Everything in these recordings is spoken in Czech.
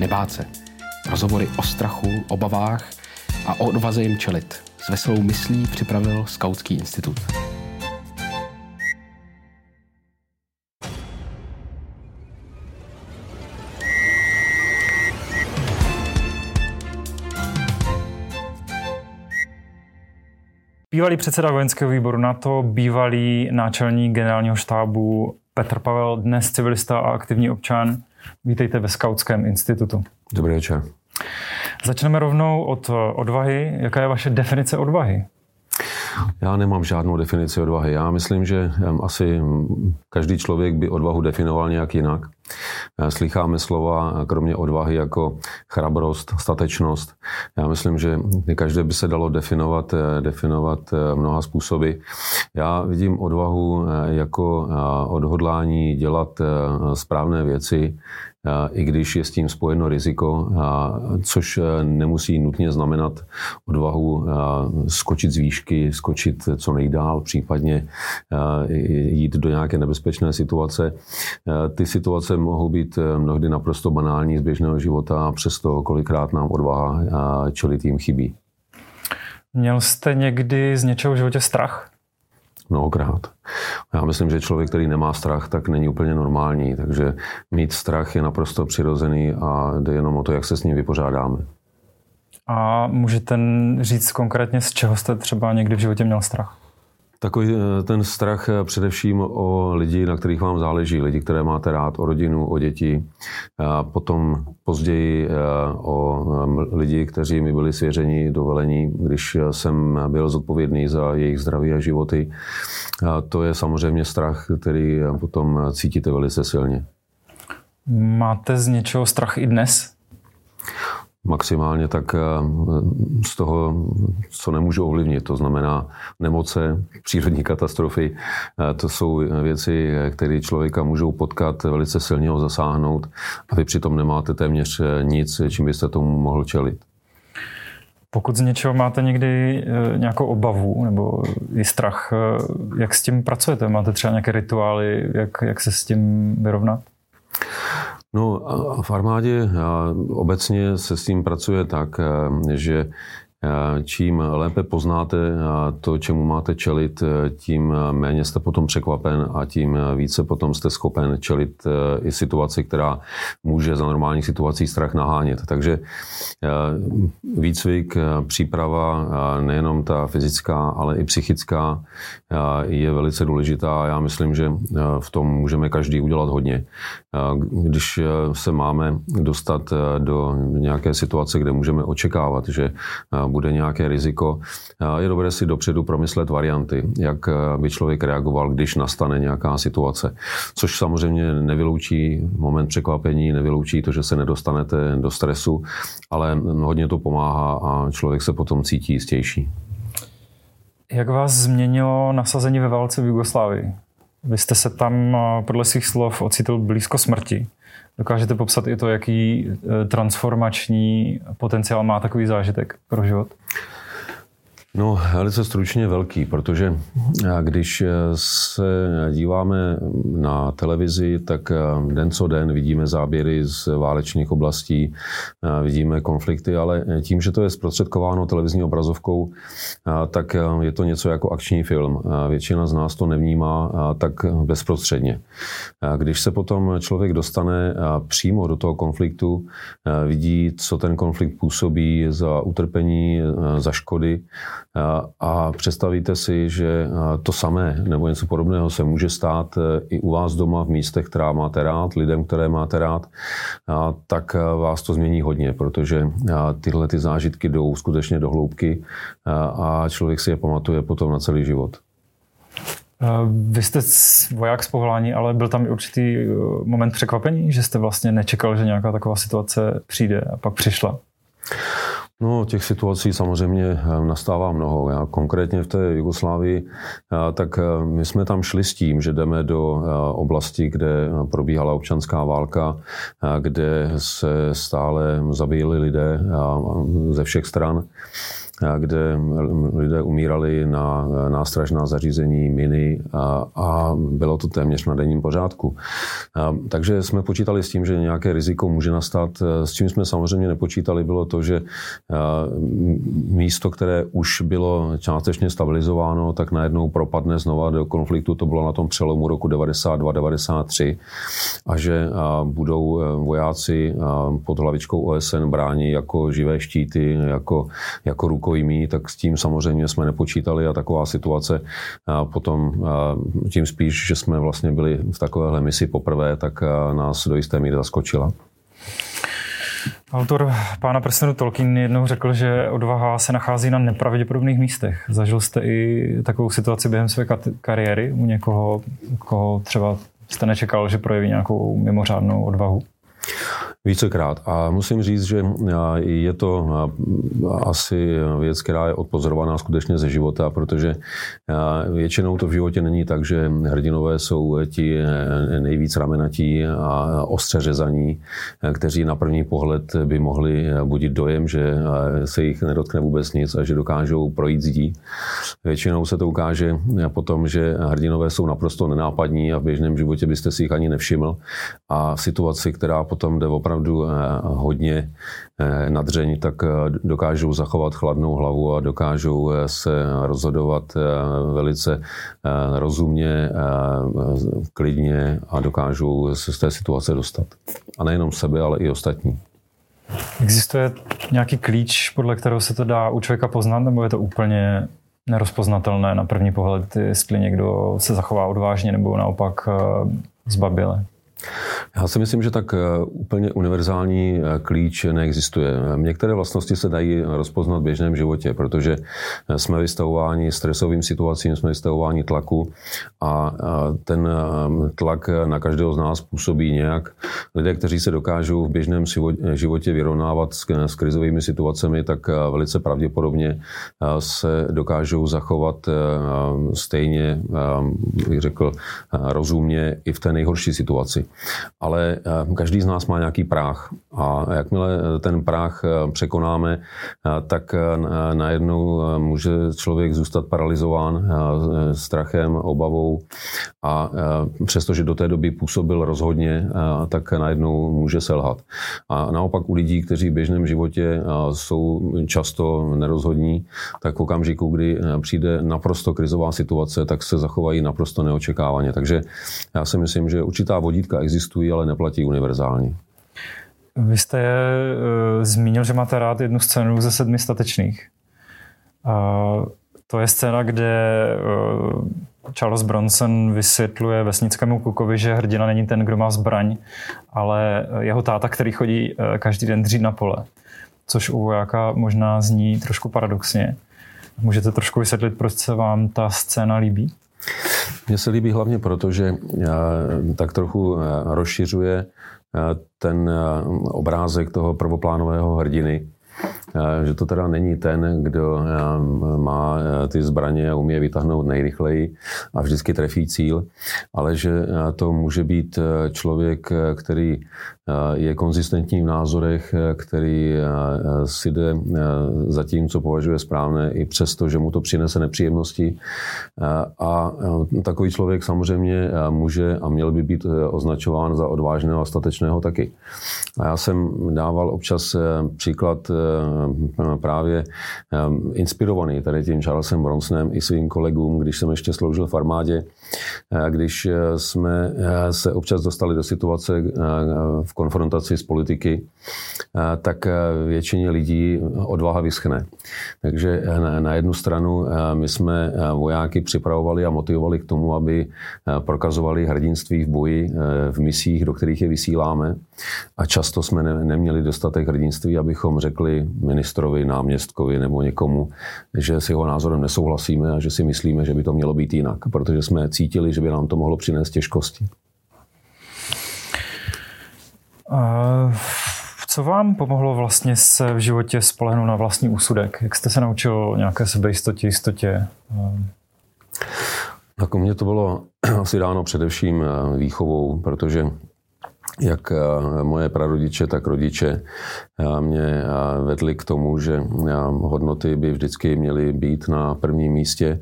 nebát se. Rozhovory o strachu, obavách a o odvaze jim čelit. S veselou myslí připravil Skautský institut. Bývalý předseda vojenského výboru NATO, bývalý náčelník generálního štábu Petr Pavel, dnes civilista a aktivní občan. Vítejte ve Skautském institutu. Dobrý večer. Začneme rovnou od odvahy. Jaká je vaše definice odvahy? Já nemám žádnou definici odvahy. Já myslím, že asi každý člověk by odvahu definoval nějak jinak. Slycháme slova kromě odvahy jako chrabrost, statečnost. Já myslím, že každé by se dalo definovat, definovat mnoha způsoby. Já vidím odvahu jako odhodlání dělat správné věci, i když je s tím spojeno riziko, což e, nemusí nutně znamenat odvahu skočit z výšky, skočit co nejdál, případně jít do nějaké nebezpečné situace. Ty situace mohou být e, mnohdy naprosto banální z běžného života a přesto kolikrát nám odvaha čelit jim chybí. Měl jste někdy z něčeho v životě strach? Mnohokrát. Já myslím, že člověk, který nemá strach, tak není úplně normální, takže mít strach je naprosto přirozený a jde jenom o to, jak se s ním vypořádáme. A můžete říct konkrétně, z čeho jste třeba někdy v životě měl strach? Takový eh, ten strach eh, především o lidi, na kterých vám záleží, lidi, které máte rád, o rodinu, o děti. A potom později eh, o lidi, kteří mi byli svěřeni do velení, když jsem byl zodpovědný za jejich zdraví a životy. A to je samozřejmě strach, který potom cítíte velice silně. Máte z něčeho strach i dnes? Maximálně tak eh, z toho, co nemůžu ovlivnit. To znamená nemoce, přírodní katastrofy. Eh, to jsou věci, které člověka můžou potkat, velice silně ho zasáhnout a vy přitom nemáte téměř eh, nic, čím byste tomu mohl čelit. Pokud z něčeho máte někdy nějakou obavu nebo i strach, jak s tím pracujete? Máte třeba nějaké rituály, jak, jak se s tím vyrovnat? No, v armádě obecně se s tím pracuje tak, že Čím lépe poznáte to, čemu máte čelit, tím méně jste potom překvapen a tím více potom jste schopen čelit i situaci, která může za normálních situací strach nahánět. Takže výcvik, příprava, nejenom ta fyzická, ale i psychická, je velice důležitá. Já myslím, že v tom můžeme každý udělat hodně. Když se máme dostat do nějaké situace, kde můžeme očekávat, že bude nějaké riziko, je dobré si dopředu promyslet varianty, jak by člověk reagoval, když nastane nějaká situace. Což samozřejmě nevyloučí moment překvapení, nevyloučí to, že se nedostanete do stresu, ale hodně to pomáhá a člověk se potom cítí jistější. Jak vás změnilo nasazení ve válce v Jugoslávii? Vy jste se tam podle svých slov ocitl blízko smrti. Dokážete popsat i to, jaký e, transformační potenciál má takový zážitek pro život? No, velice stručně velký, protože když se díváme na televizi, tak den co den vidíme záběry z válečných oblastí, vidíme konflikty, ale tím, že to je zprostředkováno televizní obrazovkou, tak je to něco jako akční film. Většina z nás to nevnímá tak bezprostředně. Když se potom člověk dostane přímo do toho konfliktu, vidí, co ten konflikt působí za utrpení, za škody, a představíte si, že to samé nebo něco podobného se může stát e, i u vás doma v místech, která máte rád, lidem, které máte rád, tak e, vás to změní hodně, protože tyhle ty zážitky jdou skutečně do hloubky a člověk si je pamatuje potom na celý život. Vy jste voják z povolání, ale byl tam i určitý e, moment překvapení, že jste vlastně nečekal, že nějaká taková situace přijde a pak přišla? No, těch situací samozřejmě eh, nastává mnoho. Já konkrétně v té Jugoslávii, eh, tak eh, my jsme tam šli s tím, že jdeme do oblasti, kde probíhala občanská válka, kde se stále zabíjeli lidé ze všech stran. Kde lidé umírali na nástražná zařízení, miny a, a bylo to téměř na denním pořádku. Takže jsme počítali s tím, že nějaké riziko může nastat. S čím jsme samozřejmě nepočítali, bylo to, že místo, které už bylo částečně stabilizováno, tak najednou propadne znova do konfliktu. To bylo na tom přelomu roku 92-93 a že budou e, vojáci pod hlavičkou OSN brání jako živé štíty, jako, jako rukojmí, tak s tím samozřejmě jsme nepočítali a taková situace potom tím spíš, že jsme vlastně byli v takovéhle misi poprvé, tak nás do jisté míry zaskočila. Autor pána prstenu Tolkien jednou řekl, že odvaha se nachází na nepravděpodobných místech. Zažil jste i takovou situaci během své kariéry u někoho, koho třeba jste nečekal, že projeví nějakou mimořádnou odvahu? Vícekrát. A musím říct, že je to asi věc, která je odpozorovaná skutečně ze života, protože většinou to v životě není tak, že hrdinové jsou ti nejvíc ramenatí a ostře řezaní, kteří na první pohled by mohli budit dojem, že se jich nedotkne vůbec nic a že dokážou projít zdí. Většinou se to ukáže potom, že hrdinové jsou naprosto nenápadní a v běžném životě byste si jich ani nevšiml. A situaci, která potom jde opravdu eh, hodně eh, nadření, tak eh, dokážou zachovat chladnou hlavu a dokážou se rozhodovat velice rozumně, klidně a dokážou se z té situace dostat. A nejenom sebe, ale i ostatní. Existuje nějaký klíč, podle kterého se to dá u člověka poznat, nebo je to úplně nerozpoznatelné na první pohled, jestli někdo se zachová odvážně nebo naopak zbabile? Já si myslím, že tak eh, úplně univerzální eh, klíč neexistuje. Některé vlastnosti se dají rozpoznat v běžném životě, protože eh, jsme vystavováni stresovým situacím, jsme vystavováni tlaku a ten tlak na každého z nás působí nějak. Lidé, kteří se dokážou v běžném životě vyrovnávat s krizovými situacemi, tak velice pravděpodobně se dokážou zachovat stejně, bych řekl, rozumně i v té nejhorší situaci ale eh, každý z nás má nějaký práh a jakmile ten práh eh, překonáme, eh, tak najednou může člověk zůstat paralizován strachem, obavou a přestože do té doby působil rozhodně, tak najednou může selhat. A naopak u lidí, kteří v běžném životě jsou často nerozhodní, tak v okamžiku, kdy přijde naprosto krizová situace, tak se zachovají naprosto neočekávaně. Takže já si myslím, že určitá vodítka existují, ale neplatí univerzálně. Vy jste uh, zmínil, že máte rád jednu scénu ze sedmi statečných. Uh, to je scéna, kde uh, Charles Bronson vysvětluje vesnickému kukovi, že hrdina není ten, kdo má zbraň, ale jeho táta, který chodí uh, každý den dřít na pole. Což u vojáka možná zní trošku paradoxně. Můžete trošku vysvětlit, proč se vám ta scéna líbí? Mně se líbí hlavně proto, že eh, tak trochu eh, rozšiřuje eh, ten obrázek toho prvoplánového hrdiny, že to teda není ten, kdo eh, má eh, ty zbraně a umí je vytáhnout nejrychleji a vždycky trefí cíl, ale že to může být člověk, který je konzistentní v názorech, který si jde za tím, co považuje správné, i přesto, že mu to přinese nepříjemnosti. A takový člověk samozřejmě může a měl by být označován za odvážného a statečného taky. A já jsem dával občas příklad Eh, právě eh, inspirovaný tady tím Charlesem Bronsonem i svým kolegům, když jsem ještě sloužil v armádě, eh, když jsme se občas dostali do situace v konfrontaci s politiky, tak většině lidí odvaha vyschne. Takže na jednu stranu my jsme vojáky připravovali a motivovali k tomu, aby prokazovali hrdinství v boji, v misích, do kterých je vysíláme. A často jsme neměli dostatek hrdinství, abychom řekli ministrovi, náměstkovi nebo někomu, že s jeho názorem nesouhlasíme a že si myslíme, že by to mělo být jinak, protože jsme cítili, že by nám to mohlo přinést těžkosti. Uh, co vám pomohlo vlastně se v životě spolehnout na vlastní úsudek? Jak jste se naučil nějaké sebejistotě, jistotě? Tak u mě to bylo asi dáno především výchovou, protože jak moje prarodiče, tak rodiče mě vedli k tomu, že hodnoty by vždycky měly být na prvním místě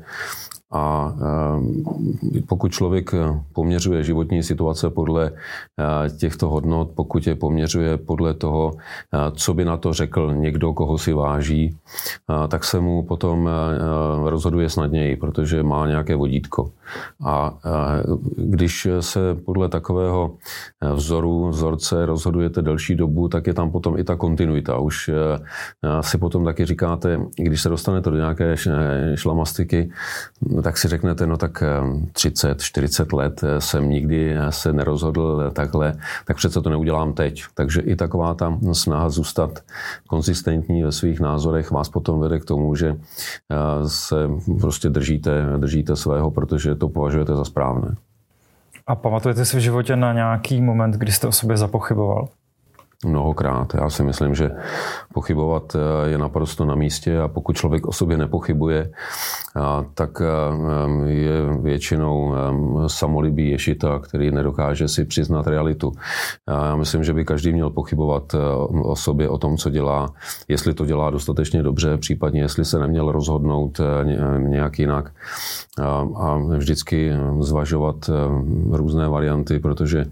a eh, pokud člověk eh, poměřuje životní situace podle eh, těchto hodnot, pokud je poměřuje podle toho, co by na to řekl někdo, koho si váží, tak se mu potom rozhoduje snadněji, protože má nějaké vodítko. A když se podle takového vzoru, vzorce rozhodujete delší dobu, tak je tam potom i ta kontinuita. Už si potom taky říkáte, když se dostanete do nějaké šlamastiky, tak si řeknete, no tak 30, eh, 40 let eh, jsem nikdy eh, se nerozhodl takhle, tak přece to neudělám teď. Takže i taková ta snaha zůstat konzistentní ve svých názorech vás potom vede k tomu, že se prostě držíte, držíte svého, protože to považujete za správné. A pamatujete si v životě na nějaký moment, kdy jste o sobě zapochyboval? Mnohokrát. Já si myslím, že pochybovat eh, je naprosto na místě a pokud člověk o sobě nepochybuje, tak eh, je většinou eh, samolibý ješita, který nedokáže si přiznat realitu. Já myslím, že by každý měl pochybovat o sobě, o tom, co dělá, jestli to dělá dostatečně dobře, případně jestli se neměl rozhodnout nějak jinak a vždycky zvažovat různé varianty, protože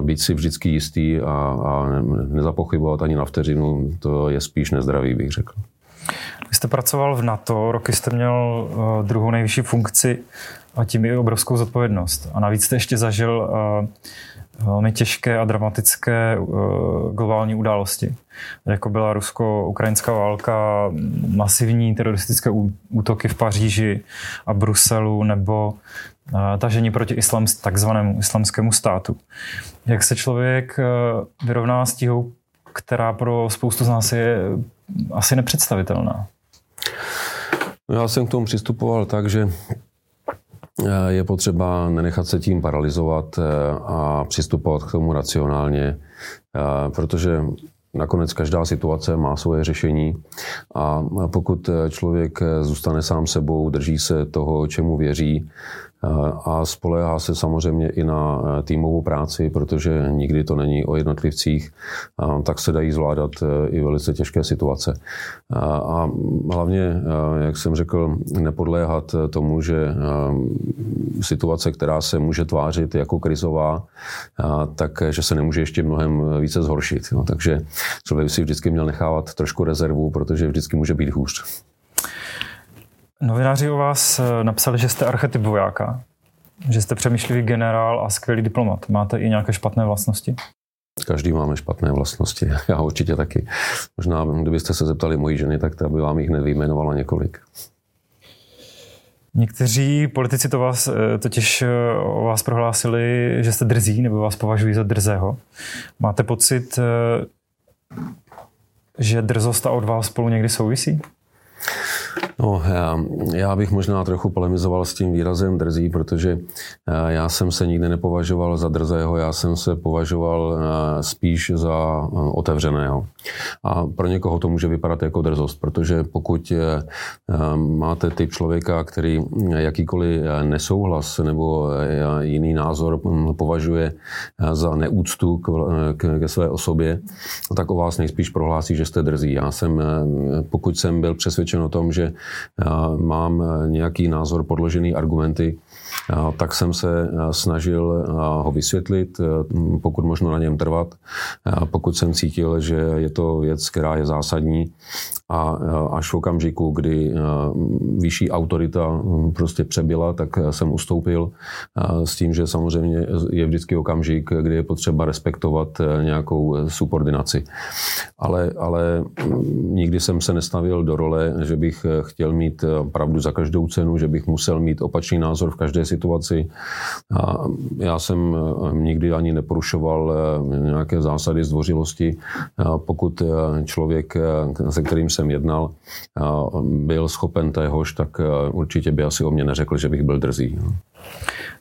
být si vždycky jistý a, a nezapochybovat ani na vteřinu, to je spíš nezdravý, bych řekl. Vy jste pracoval v NATO, roky jste měl uh, druhou nejvyšší funkci a tím i obrovskou zodpovědnost. A navíc jste ještě zažil uh, velmi těžké a dramatické uh, globální události, jako byla rusko-ukrajinská válka, masivní teroristické útoky v Paříži a Bruselu nebo tažení proti islam, takzvanému islamskému státu. Jak se člověk eh, vyrovná s tíhou, která pro spoustu z nás je asi nepředstavitelná? Já jsem k tomu přistupoval tak, že eh, je potřeba nenechat se tím paralizovat a přistupovat k tomu racionálně, protože Nakonec každá situace má svoje řešení a pokud člověk zůstane sám sebou, drží se toho, čemu věří, a spoléhá se samozřejmě i na eh, týmovou práci, protože nikdy to není o jednotlivcích, tak se dají zvládat eh, i velice těžké situace. A hlavně, eh, jak jsem řekl, nepodléhat tomu, že situace, která se může tvářit jako krizová, tak že se nemůže ještě mnohem více zhoršit. Takže člověk si vždycky měl nechávat trošku rezervu, protože vždycky může být hůř. Novináři o vás eh, napsali, že jste archetyp vojáka, že jste přemýšlivý generál a skvělý diplomat. Máte i nějaké špatné vlastnosti? Každý máme špatné vlastnosti. Já určitě taky. Možná, kdybyste se zeptali mojí ženy, tak ta by vám jich nevyjmenovala několik. Někteří politici to vás, eh, totiž eh, o vás prohlásili, že jste drzí, nebo vás považují za drzého. Máte pocit, že drzost a odvaha spolu někdy souvisí? No, já, já bych možná trochu polemizoval s tím výrazem drzí, protože eh, já jsem se nikdy nepovažoval za drzého, já jsem se považoval eh, spíš za eh, otevřeného. A pro někoho to může vypadat jako drzost, protože pokud máte typ člověka, který jakýkoliv nesouhlas nebo jiný názor hm, považuje za neúctu ke své osobě, tak o vás nejspíš prohlásí, že jste drzí. Já jsem, pokud jsem byl přesvědčen o tom, že mám nějaký názor podložený argumenty, tak jsem se snažil ho vysvětlit, pokud možno na něm trvat, pokud jsem cítil, že je to věc, která je zásadní a až v okamžiku, kdy vyšší autorita prostě přebyla, tak jsem ustoupil s tím, že samozřejmě je vždycky okamžik, kdy je potřeba respektovat nějakou subordinaci. Ale, ale nikdy jsem se nestavil do role, že bych chtěl mít pravdu za každou cenu, že bych musel mít opačný názor v každé situaci. A já jsem nikdy ani neporušoval nějaké zásady zdvořilosti. Pokud člověk, se kterým jsem jednal, byl schopen téhož, tak určitě by asi o mě neřekl, že bych byl drzý.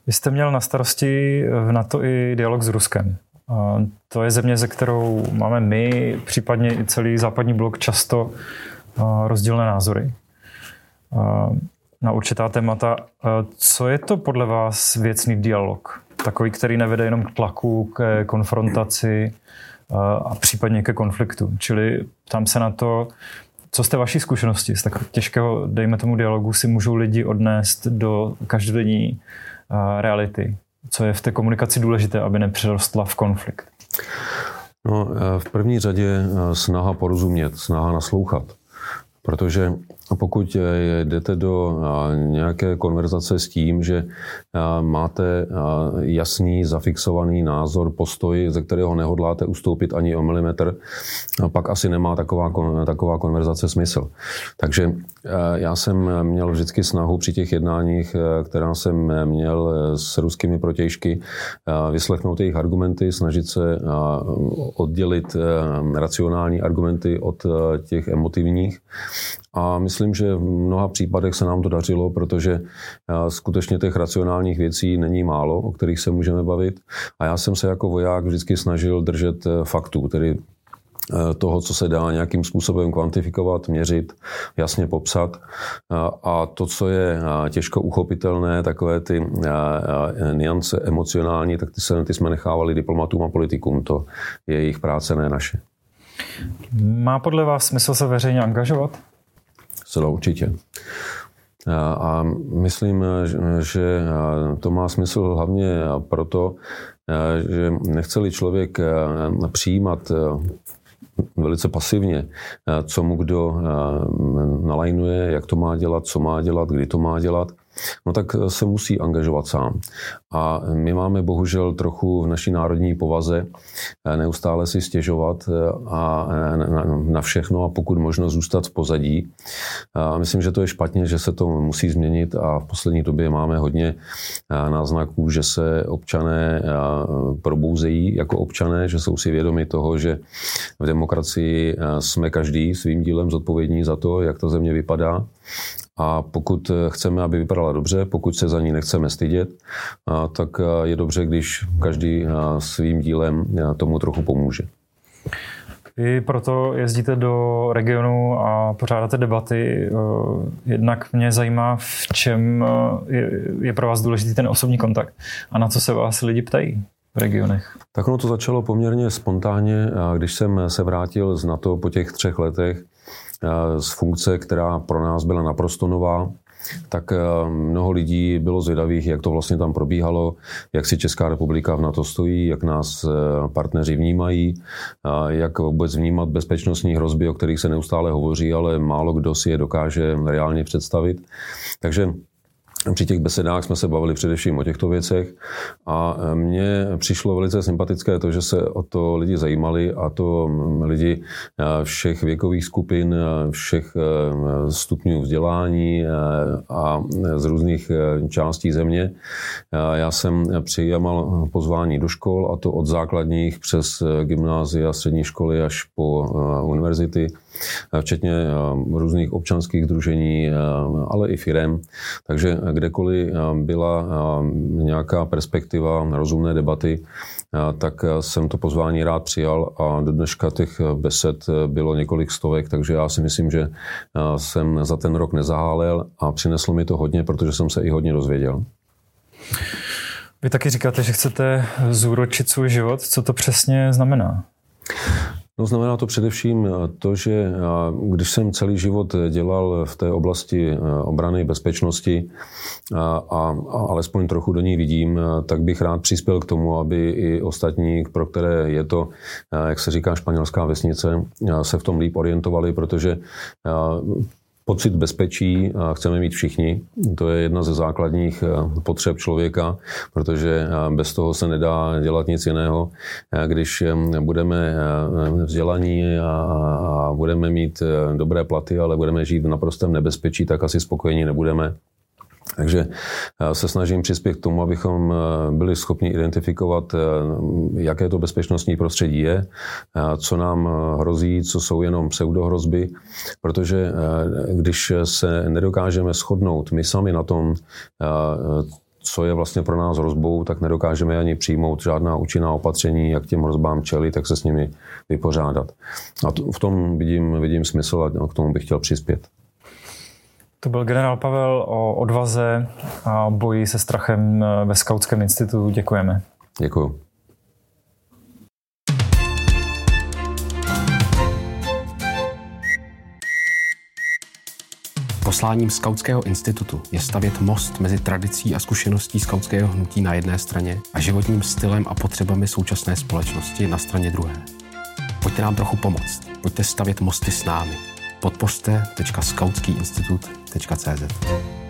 Vy jste měl na starosti v NATO i dialog s Ruskem. To je země, ze kterou máme my, případně i celý západní blok, často rozdílné názory na určitá témata. Co je to podle vás věcný dialog? takový, který nevede jenom k tlaku, k konfrontaci a případně ke konfliktu. Čili tam se na to, co jste vaší zkušenosti z tak těžkého, dejme tomu dialogu, si můžou lidi odnést do každodenní reality? Co je v té komunikaci důležité, aby nepřerostla v konflikt? No, v první řadě snaha porozumět, snaha naslouchat. Protože pokud eh, jdete do eh, nějaké konverzace s tím, že eh, máte jasný, zafixovaný názor, postoj, ze kterého nehodláte ustoupit ani o milimetr, pak asi nemá taková, taková konverzace smysl. Takže já jsem měl vždycky snahu při těch jednáních, která jsem měl s ruskými protějšky, vyslechnout jejich argumenty, snažit se oddělit racionální argumenty od těch emotivních. A myslím, že v mnoha případech se nám to dařilo, protože eh, skutečně těch racionálních věcí není málo, o kterých se můžeme bavit. A já jsem se jako voják vždycky snažil držet eh, faktů, tedy eh, toho, co se dá nějakým způsobem kvantifikovat, měřit, jasně popsat. A to, co je těžko uchopitelné, takové ty niance emocionální, tak ty, se, ty jsme nechávali diplomatům a politikům. To je jejich práce, ne naše. Má podle vás smysl se veřejně angažovat? Zcela určitě. A myslím, že to má smysl hlavně proto, že nechce-li člověk přijímat velice pasivně, co mu kdo nalajnuje, jak to má dělat, co má dělat, kdy to má dělat, no tak se musí angažovat sám. A my máme bohužel trochu v naší národní povaze eh, neustále si stěžovat eh, a eh, na všechno a pokud možno zůstat v pozadí. A myslím, že to je špatně, že se to musí změnit a v poslední době máme hodně náznaků, že se občané probouzejí jako občané, že jsou si vědomi toho, že v demokracii jsme každý svým dílem zodpovědní za to, jak ta země vypadá a pokud chceme, aby vypadala dobře, pokud se za ní nechceme stydět, tak je dobře, když každý svým dílem tomu trochu pomůže. Vy proto jezdíte do regionu a pořádáte debaty. Jednak mě zajímá, v čem je pro vás důležitý ten osobní kontakt a na co se vás lidi ptají v regionech. Tak ono to začalo poměrně spontánně, když jsem se vrátil z NATO po těch třech letech z funkce, která pro nás byla naprosto nová tak eh, mnoho lidí bylo zvědavých, jak to vlastně tam probíhalo, jak si Česká republika v NATO stojí, jak nás eh, partneři vnímají, jak vůbec vnímat bezpečnostní hrozby, o kterých se neustále hovoří, ale málo kdo si je dokáže reálně představit. Takže při těch besedách jsme se bavili především o těchto věcech a e, mně přišlo velice sympatické to, že se o to lidi zajímali a to lidi e, všech věkových skupin, e, všech stupňů vzdělání a z různých částí země. Já jsem přijímal pozvání do škol a to od základních přes gymnázia, střední školy až po univerzity včetně různých občanských družení, ale i firem. Takže kdekoliv byla nějaká perspektiva rozumné debaty, tak jsem to pozvání rád přijal a do dneška těch besed bylo několik stovek, takže já si myslím, že jsem za ten rok nezahálel a přineslo mi to hodně, protože jsem se i hodně dozvěděl. Vy taky říkáte, že chcete zúročit svůj život. Co to přesně znamená? No znamená to především eh, to, že eh, když jsem celý život dělal v té oblasti eh, obrany bezpečnosti a, a alespoň trochu do ní vidím, tak bych rád přispěl k tomu, aby i ostatní, pro které je to, jak se říká, španělská vesnice, se v tom líp orientovali, protože Pocit bezpečí chceme mít všichni. To je jedna ze základních eh, potřeb člověka, protože eh, bez toho se nedá dělat nic jiného. Eh, když budeme vzdělaní a budeme mít dobré platy, ale budeme žít v naprostém nebezpečí, tak asi spokojení nebudeme. Takže se snažím přispět k tomu, abychom eh, byli schopni identifikovat, eh, jaké to bezpečnostní prostředí je, eh, co nám hrozí, co jsou jenom pseudohrozby, protože když se nedokážeme shodnout my sami na tom, co je vlastně pro nás hrozbou, tak nedokážeme ani přijmout žádná účinná opatření, jak těm hrozbám čelit, tak se s nimi vypořádat. A v tom vidím, vidím smysl a k tomu bych chtěl přispět. To byl generál Pavel o odvaze a boji se strachem ve Skautském institutu. Děkujeme. Děkuji. Posláním Skautského institutu je stavět most mezi tradicí a zkušeností skautského hnutí na jedné straně a životním stylem a potřebami současné společnosti na straně druhé. Pojďte nám trochu pomoct. Pojďte stavět mosty s námi. Podpořte.skautskýinstitut.cz